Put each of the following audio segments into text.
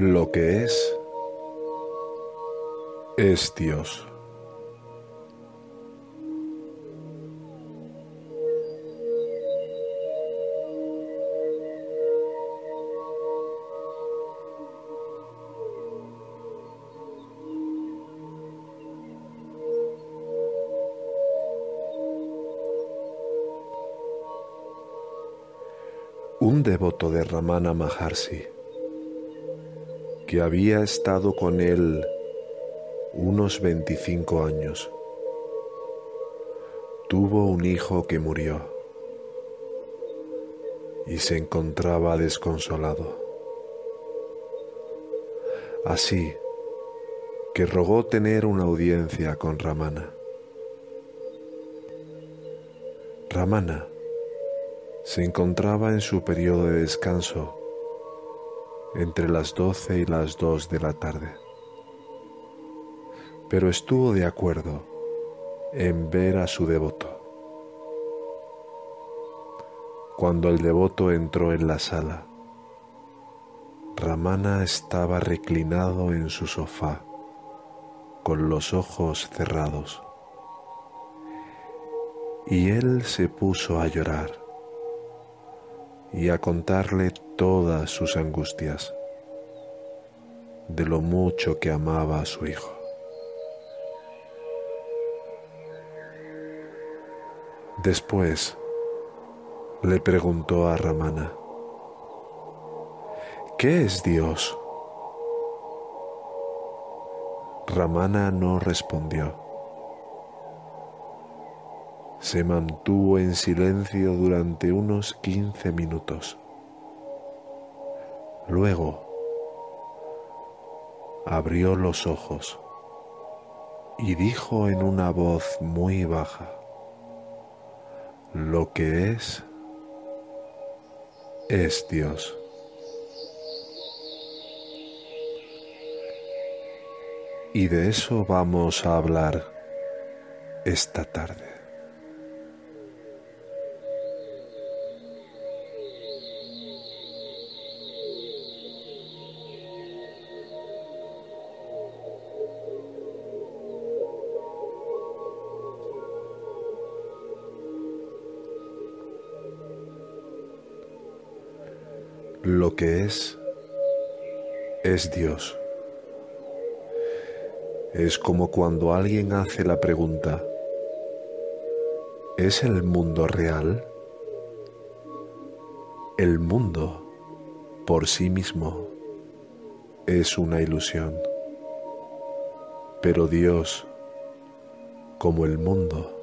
Lo que es es Dios. Un devoto de Ramana Maharshi, que había estado con él unos 25 años. Tuvo un hijo que murió y se encontraba desconsolado. Así que rogó tener una audiencia con Ramana. Ramana se encontraba en su periodo de descanso entre las doce y las dos de la tarde pero estuvo de acuerdo en ver a su devoto. Cuando el devoto entró en la sala, Ramana estaba reclinado en su sofá, con los ojos cerrados, y él se puso a llorar y a contarle todas sus angustias de lo mucho que amaba a su hijo. Después le preguntó a Ramana, ¿qué es Dios? Ramana no respondió. Se mantuvo en silencio durante unos quince minutos. Luego abrió los ojos y dijo en una voz muy baja, lo que es es Dios. Y de eso vamos a hablar esta tarde. Lo que es, es Dios. Es como cuando alguien hace la pregunta, ¿es el mundo real? El mundo por sí mismo es una ilusión, pero Dios, como el mundo,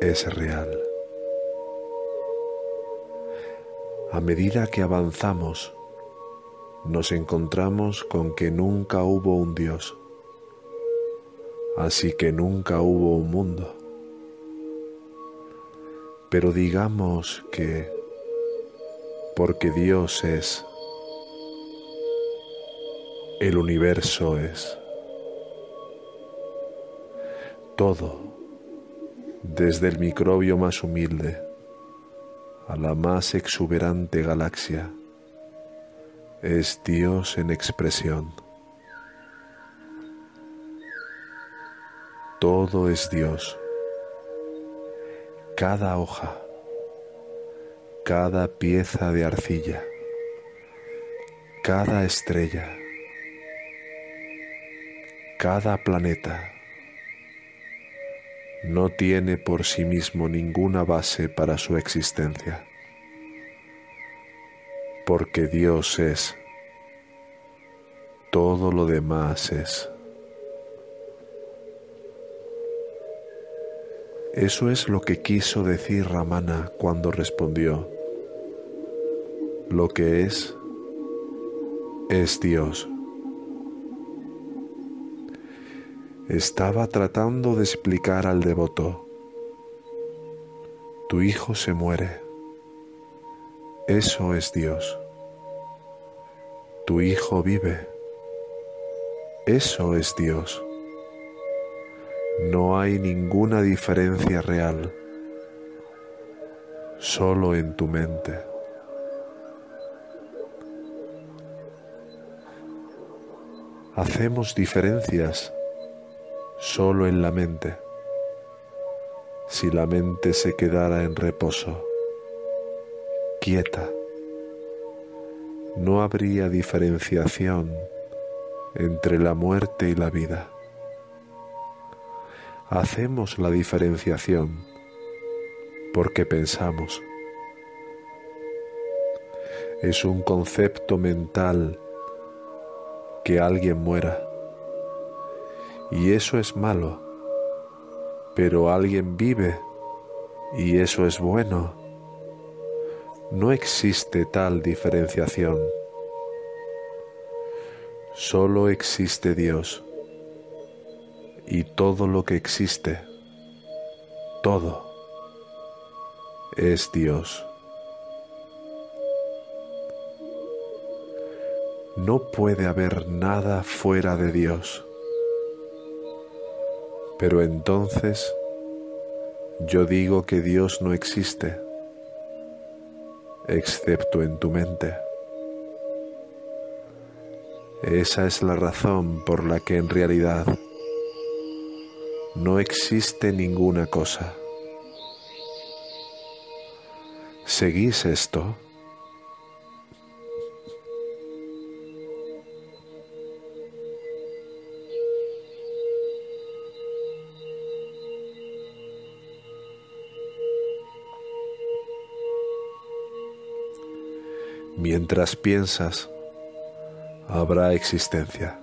es real. A medida que avanzamos, nos encontramos con que nunca hubo un Dios, así que nunca hubo un mundo. Pero digamos que, porque Dios es, el universo es. Todo, desde el microbio más humilde a la más exuberante galaxia, es Dios en expresión. Todo es Dios. Cada hoja, cada pieza de arcilla, cada estrella, cada planeta no tiene por sí mismo ninguna base para su existencia. porque Dios es, todo lo demás es. Eso es lo que quiso decir Ramana cuando respondió, lo que es, es Dios. Estaba tratando de explicar al devoto, tu hijo se muere, eso es Dios. Tu hijo vive, eso es Dios. No hay ninguna diferencia real, solo en tu mente. Hacemos diferencias solo en la mente. Si la mente se quedara en reposo, quieta, no habría diferenciación entre la muerte y la vida hacemos la diferenciación porque pensamos. Es un concepto mental que alguien muera. Y eso es malo. Pero alguien vive y eso es bueno. No existe tal diferenciación. Solo existe Dios y todo lo que existe, todo, es Dios. No puede haber nada fuera de Dios. Pero entonces yo digo que Dios no existe, excepto en tu mente. Esa es la razón por la que en realidad no existe ninguna cosa. ¿Seguís esto? Mientras piensas, habrá existencia,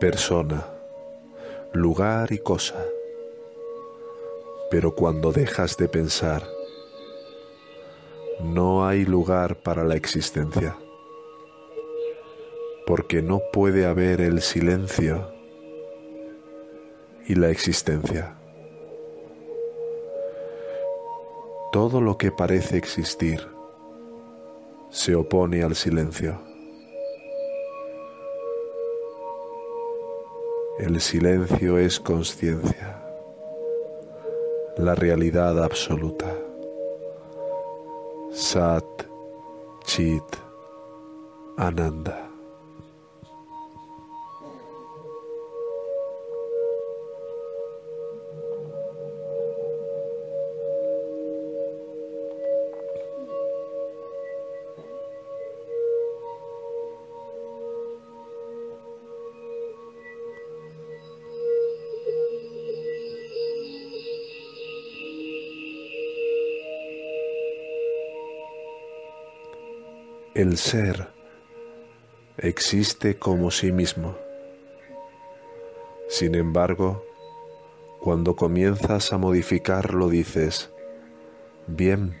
persona, lugar y cosa. Pero cuando dejas de pensar, no hay lugar para la existencia, porque no puede haber el silencio y la existencia. Todo lo que parece existir se opone al silencio. El silencio es conciencia, la realidad absoluta. Sat, Chit, Ananda. El ser existe como sí mismo. Sin embargo, cuando comienzas a modificarlo dices, bien,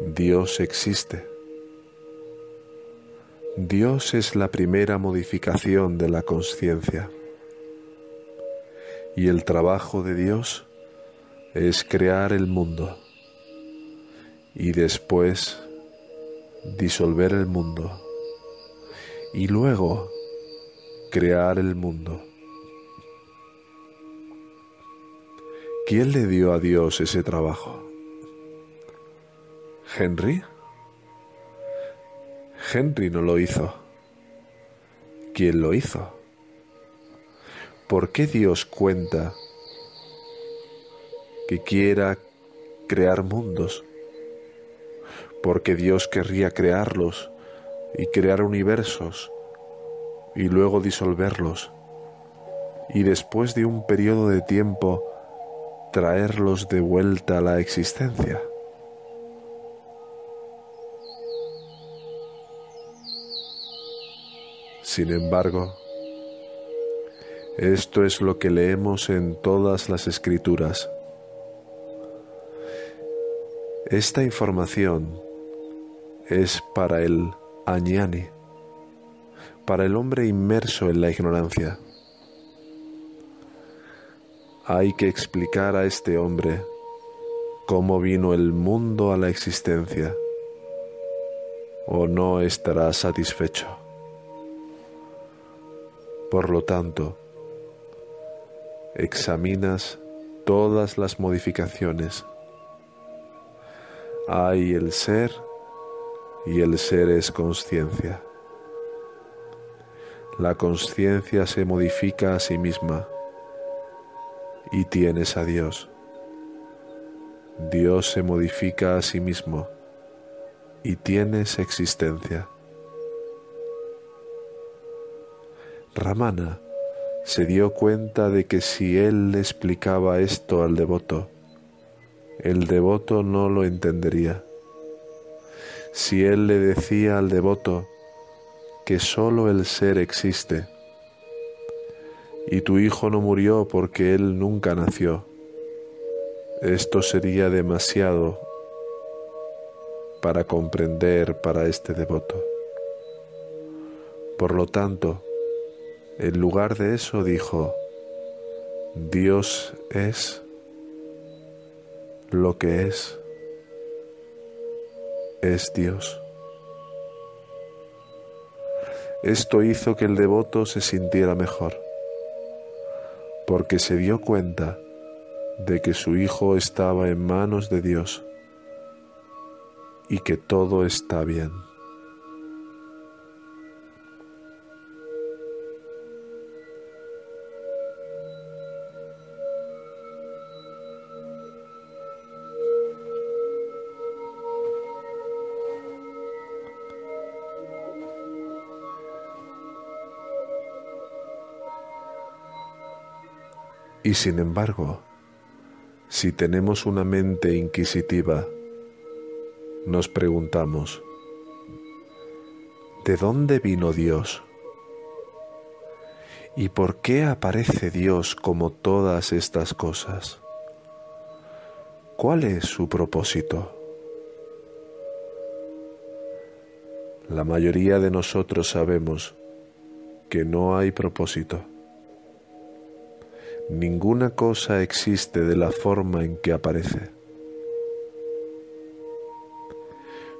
Dios existe. Dios es la primera modificación de la conciencia. Y el trabajo de Dios es crear el mundo y después disolver el mundo y luego crear el mundo. ¿Quién le dio a Dios ese trabajo? ¿Henry? Henry no lo hizo. ¿Quién lo hizo? ¿Por qué Dios cuenta que quiera crear mundos? porque Dios querría crearlos y crear universos y luego disolverlos y después de un periodo de tiempo traerlos de vuelta a la existencia. Sin embargo, esto es lo que leemos en todas las escrituras. Esta información es para el añani, para el hombre inmerso en la ignorancia. Hay que explicar a este hombre cómo vino el mundo a la existencia, o no estará satisfecho. Por lo tanto, examinas todas las modificaciones. Hay el ser y el ser es conciencia. La conciencia se modifica a sí misma y tienes a Dios. Dios se modifica a sí mismo y tienes existencia. Ramana se dio cuenta de que si él le explicaba esto al devoto, el devoto no lo entendería. Si él le decía al devoto que sólo el ser existe, y tu hijo no murió porque él nunca nació, esto sería demasiado para comprender para este devoto. Por lo tanto, en lugar de eso dijo, Dios es lo que es, es Dios. Esto hizo que el devoto se sintiera mejor, porque se dio cuenta de que su hijo estaba en manos de Dios y que todo está bien. Y sin embargo, si tenemos una mente inquisitiva, nos preguntamos, ¿de dónde vino Dios? ¿Y por qué aparece Dios como todas estas cosas? ¿Cuál es su propósito? La mayoría de nosotros sabemos que no hay propósito. Ninguna cosa existe de la forma en que aparece.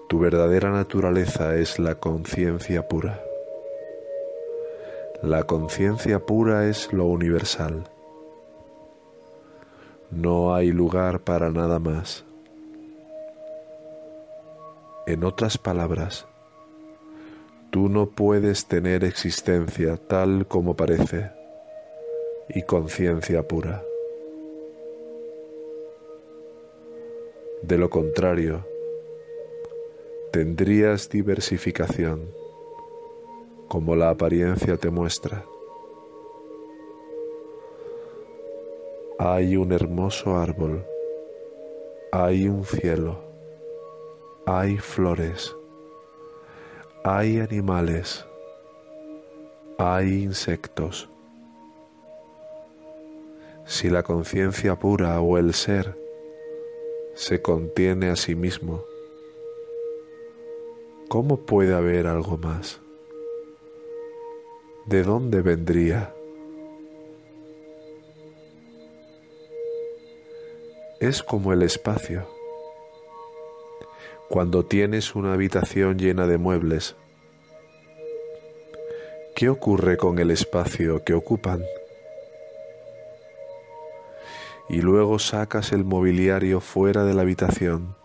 Tu verdadera naturaleza es la conciencia pura. La conciencia pura es lo universal. No hay lugar para nada más. En otras palabras, tú no puedes tener existencia tal como parece y conciencia pura. De lo contrario, tendrías diversificación, como la apariencia te muestra. Hay un hermoso árbol, hay un cielo, hay flores, hay animales, hay insectos si la conciencia pura o el ser se contiene a sí mismo, ¿cómo puede haber algo más? ¿De dónde vendría? Es como el espacio. Cuando tienes una habitación llena de muebles, ¿qué ocurre con el espacio que ocupan? Y luego sacas el mobiliario fuera de la habitación.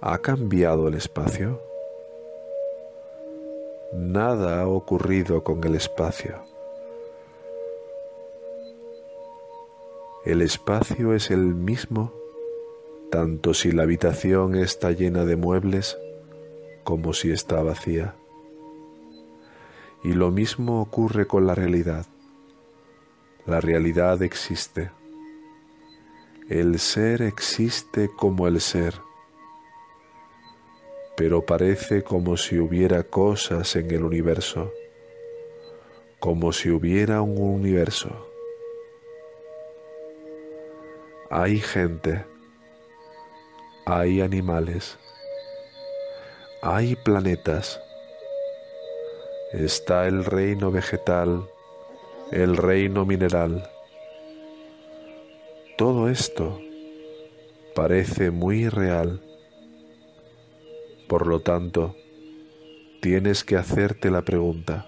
¿Ha cambiado el espacio? Nada ha ocurrido con el espacio. El espacio es el mismo tanto si la habitación está llena de muebles como si está vacía. Y lo mismo ocurre con la realidad. La realidad existe. El ser existe como el ser. pero parece como si hubiera cosas en el universo, como si hubiera un universo. Hay gente, hay animales, hay planetas, está el reino vegetal, el reino mineral. Todo esto parece muy real. Por lo tanto, tienes que hacerte la pregunta,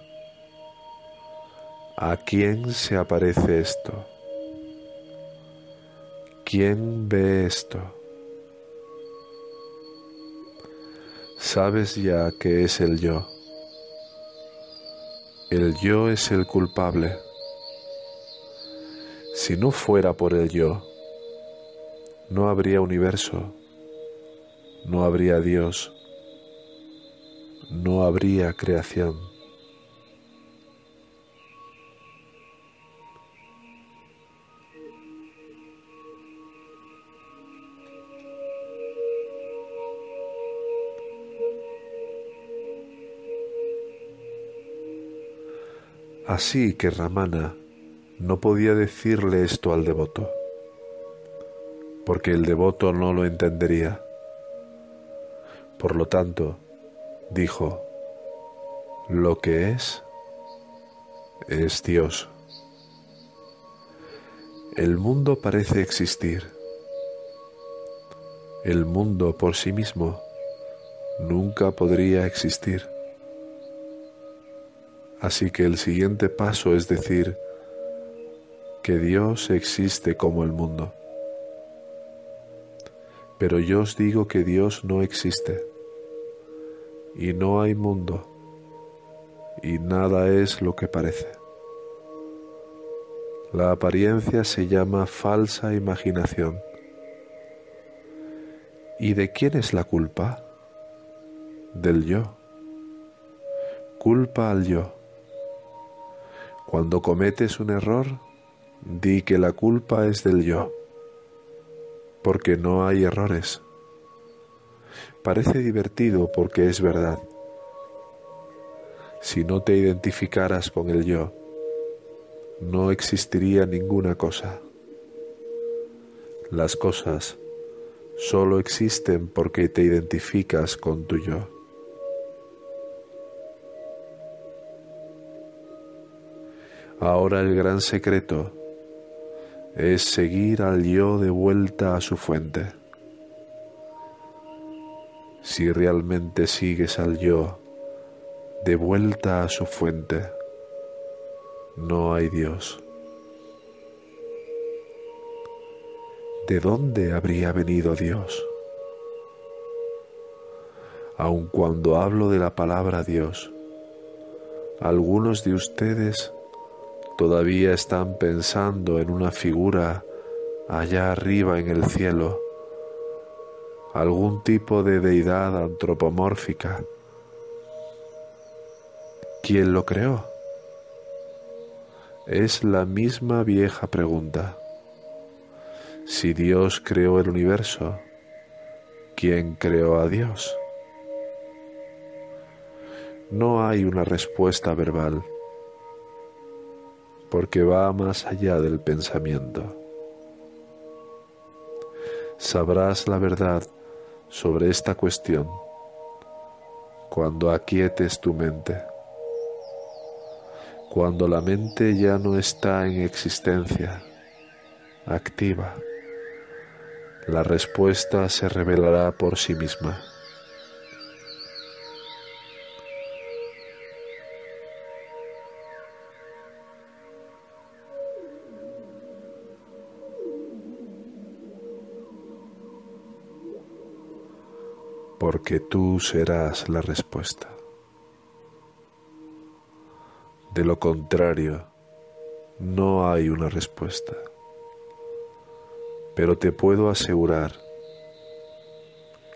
¿a quién se aparece esto? ¿Quién ve esto? Sabes ya que es el yo. El yo es el culpable. Si no fuera por el yo, no habría universo, no habría Dios, no habría creación. Así que Ramana no podía decirle esto al devoto, porque el devoto no lo entendería. Por lo tanto, dijo, lo que es, es Dios. El mundo parece existir. El mundo por sí mismo nunca podría existir. Así que el siguiente paso es decir que Dios existe como el mundo. Pero yo os digo que Dios no existe y no hay mundo y nada es lo que parece. La apariencia se llama falsa imaginación. ¿Y de quién es la culpa? Del yo. Culpa al yo. Cuando cometes un error, di que la culpa es del yo, porque no hay errores. Parece divertido porque es verdad. Si no te identificaras con el yo, no existiría ninguna cosa. Las cosas solo existen porque te identificas con tu yo. Ahora el gran secreto es seguir al yo de vuelta a su fuente. Si realmente sigues al yo de vuelta a su fuente, no hay Dios. ¿De dónde habría venido Dios? Aun cuando hablo de la palabra Dios, algunos de ustedes todavía están pensando en una figura allá arriba en el cielo, algún tipo de deidad antropomórfica. ¿Quién lo creó? Es la misma vieja pregunta. Si Dios creó el universo, ¿quién creó a Dios? No hay una respuesta verbal porque va más allá del pensamiento. Sabrás la verdad sobre esta cuestión cuando aquietes tu mente, cuando la mente ya no está en existencia, activa, la respuesta se revelará por sí misma. Porque tú serás la respuesta. De lo contrario, no hay una respuesta. Pero te puedo asegurar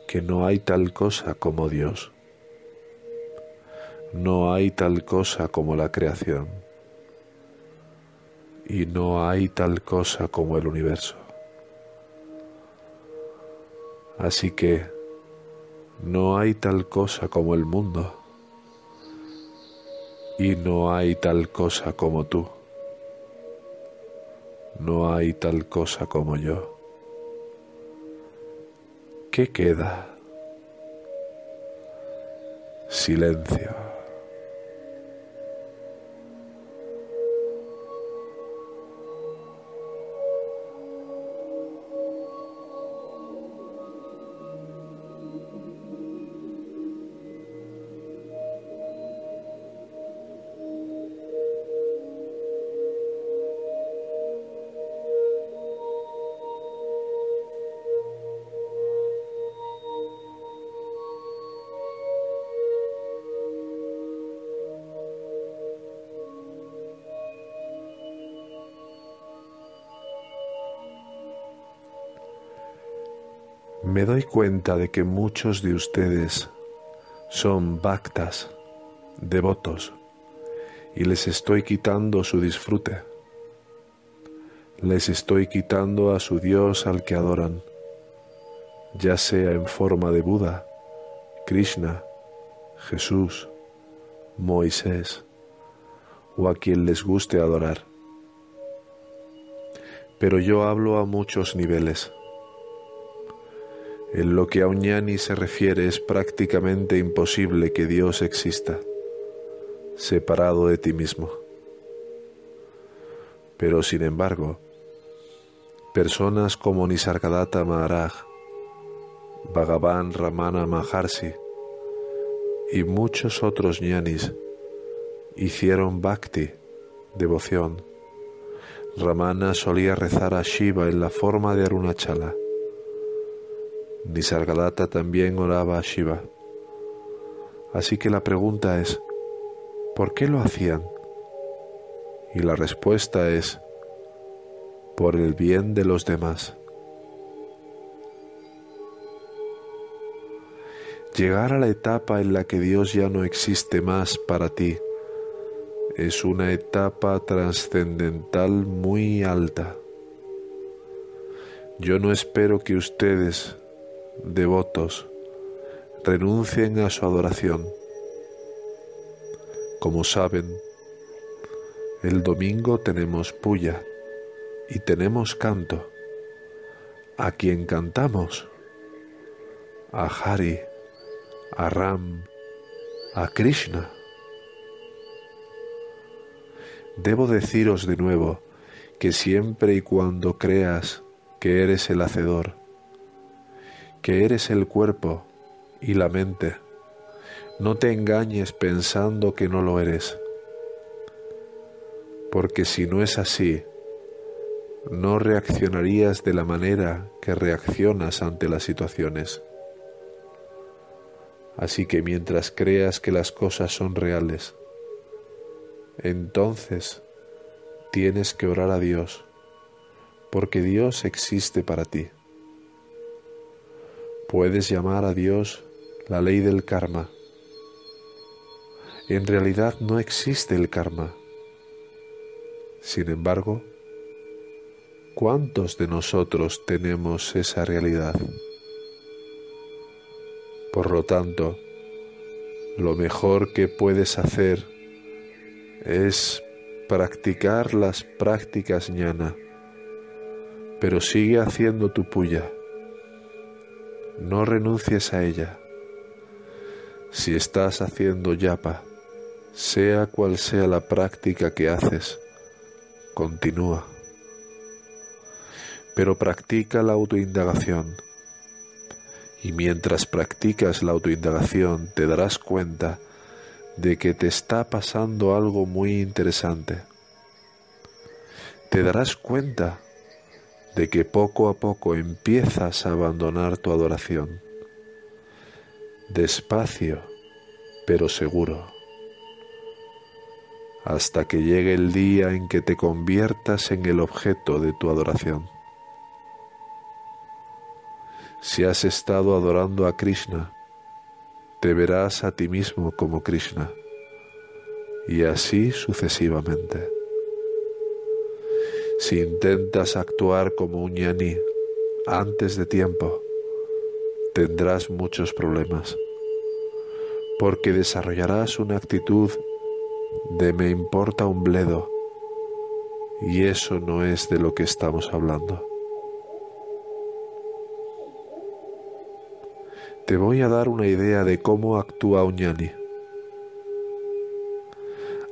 que no hay tal cosa como Dios. No hay tal cosa como la creación. Y no hay tal cosa como el universo. Así que No hay tal cosa como el mundo y no hay tal cosa como tú. No hay tal cosa como yo. ¿Qué queda? Silencio. Me doy cuenta de que muchos de ustedes son bhaktas, devotos, y les estoy quitando su disfrute. Les estoy quitando a su Dios al que adoran, ya sea en forma de Buda, Krishna, Jesús, Moisés o a quien les guste adorar. Pero yo hablo a muchos niveles en lo que a Uñani se refiere es prácticamente imposible que Dios exista, separado de ti mismo. Pero sin embargo, personas como Nisargadatta Maharaj, Bhagavan Ramana Maharshi y muchos otros ñanis hicieron bhakti, devoción. Ramana solía rezar a Shiva en la forma de Arunachala Nisargadatta también oraba a Shiva. Así que la pregunta es, ¿por qué lo hacían? Y la respuesta es, por el bien de los demás. Llegar a la etapa en la que Dios ya no existe más para ti es una etapa trascendental muy alta. Yo no espero que ustedes devotos renuncien a su adoración. Como saben, el domingo tenemos puya y tenemos canto. ¿A quien cantamos? A Hari, a Ram, a Krishna. Debo deciros de nuevo que siempre y cuando creas que eres el hacedor, que eres el cuerpo y la mente. No te engañes pensando que no lo eres, porque si no es así, no reaccionarías de la manera que reaccionas ante las situaciones. Así que mientras creas que las cosas son reales, entonces tienes que orar a Dios, porque Dios existe para ti. Puedes llamar a Dios la ley del karma. En realidad no existe el karma. Sin embargo, ¿cuántos de nosotros tenemos esa realidad? Por lo tanto, lo mejor que puedes hacer es practicar las prácticas ñana, pero sigue haciendo tu puya no renuncies a ella. Si estás haciendo yapa, sea cual sea la práctica que haces, continúa. Pero practica la autoindagación. Y mientras practicas la autoindagación te darás cuenta de que te está pasando algo muy interesante. Te darás cuenta de que poco a poco empiezas a abandonar tu adoración, despacio pero seguro, hasta que llegue el día en que te conviertas en el objeto de tu adoración. Si has estado adorando a Krishna, te verás a ti mismo como Krishna, y así sucesivamente. Si intentas actuar como un ñaní antes de tiempo, tendrás muchos problemas, porque desarrollarás una actitud de me importa un bledo, y eso no es de lo que estamos hablando. Te voy a dar una idea de cómo actúa Uñani.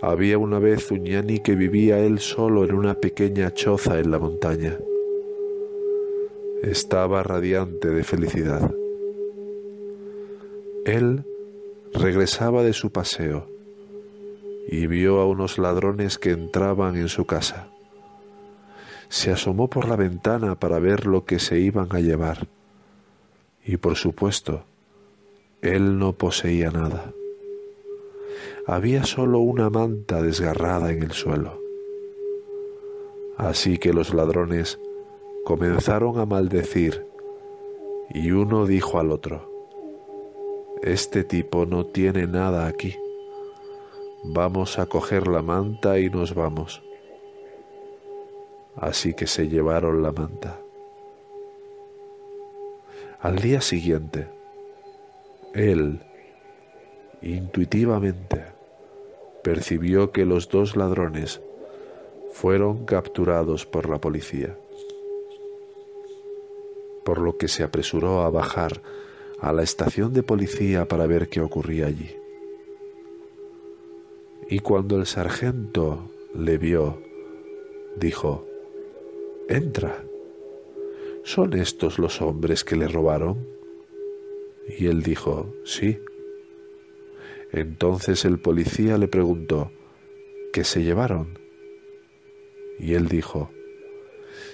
Había una vez un ñani que vivía él solo en una pequeña choza en la montaña. Estaba radiante de felicidad. Él regresaba de su paseo y vio a unos ladrones que entraban en su casa. Se asomó por la ventana para ver lo que se iban a llevar. Y por supuesto, él no poseía nada había solo una manta desgarrada en el suelo. Así que los ladrones comenzaron a maldecir y uno dijo al otro, Este tipo no tiene nada aquí. Vamos a coger la manta y nos vamos. Así que se llevaron la manta. Al día siguiente, él, intuitivamente, percibió que los dos ladrones fueron capturados por la policía, por lo que se apresuró a bajar a la estación de policía para ver qué ocurría allí. Y cuando el sargento le vio, dijo, Entra. ¿Son estos los hombres que le robaron? Y él dijo, Sí. Entonces el policía le preguntó, ¿qué se llevaron? Y él dijo,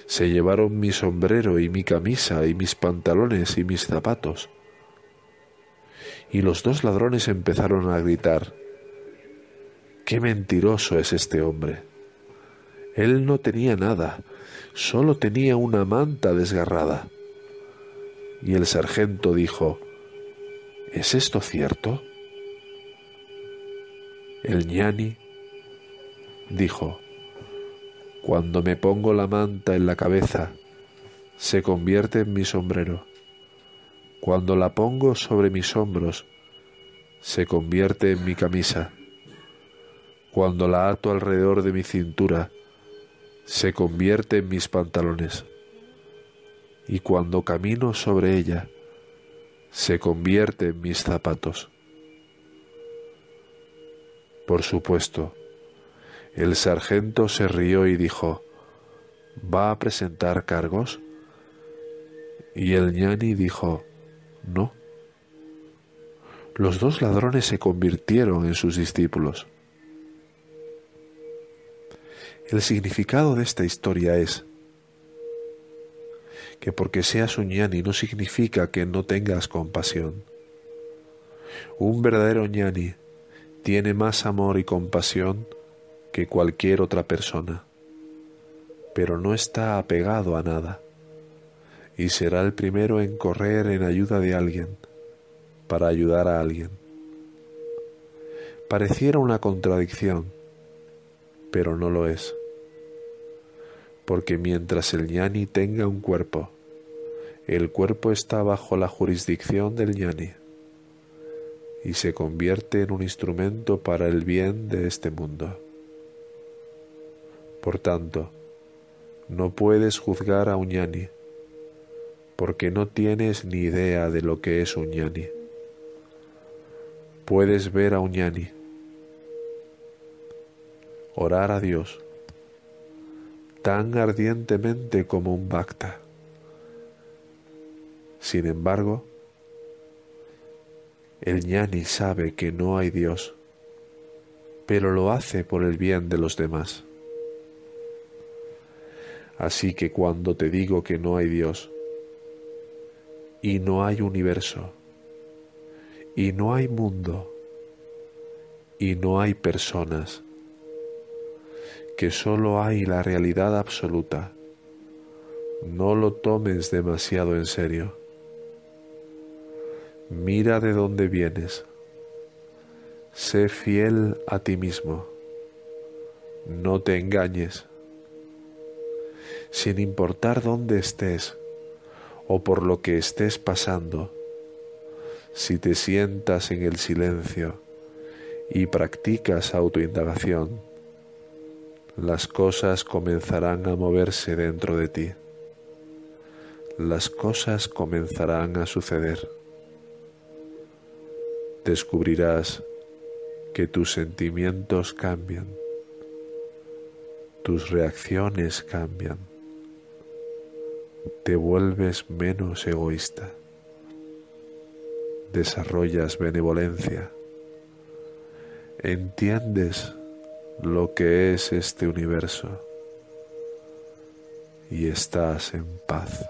se llevaron mi sombrero y mi camisa y mis pantalones y mis zapatos. Y los dos ladrones empezaron a gritar, qué mentiroso es este hombre. Él no tenía nada, solo tenía una manta desgarrada. Y el sargento dijo, ¿Es esto cierto? El ñani dijo, cuando me pongo la manta en la cabeza, se convierte en mi sombrero. Cuando la pongo sobre mis hombros, se convierte en mi camisa. Cuando la ato alrededor de mi cintura, se convierte en mis pantalones. Y cuando camino sobre ella, se convierte en mis zapatos. Por supuesto. El sargento se rió y dijo, ¿Va a presentar cargos? Y el ñani dijo, no. Los dos ladrones se convirtieron en sus discípulos. El significado de esta historia es que porque seas un ñani no significa que no tengas compasión. Un verdadero ñani tiene más amor y compasión que cualquier otra persona, pero no está apegado a nada y será el primero en correr en ayuda de alguien, para ayudar a alguien. Pareciera una contradicción, pero no lo es, porque mientras el ñani tenga un cuerpo, el cuerpo está bajo la jurisdicción del ñani y se convierte en un instrumento para el bien de este mundo. Por tanto, no puedes juzgar a Uñani, porque no tienes ni idea de lo que es Uñani. Puedes ver a Uñani, orar a Dios, tan ardientemente como un bacta. Sin embargo, el ñani sabe que no hay Dios, pero lo hace por el bien de los demás. Así que cuando te digo que no hay Dios, y no hay universo, y no hay mundo, y no hay personas, que solo hay la realidad absoluta, no lo tomes demasiado en serio. Mira de dónde vienes. Sé fiel a ti mismo. No te engañes. Sin importar dónde estés o por lo que estés pasando, Si te sientas en el silencio y practicas autoindagación, las cosas comenzarán a moverse dentro de ti. Las cosas comenzarán a suceder. Descubrirás que tus sentimientos cambian, tus reacciones cambian, te vuelves menos egoísta, desarrollas benevolencia, entiendes lo que es este universo y estás en paz.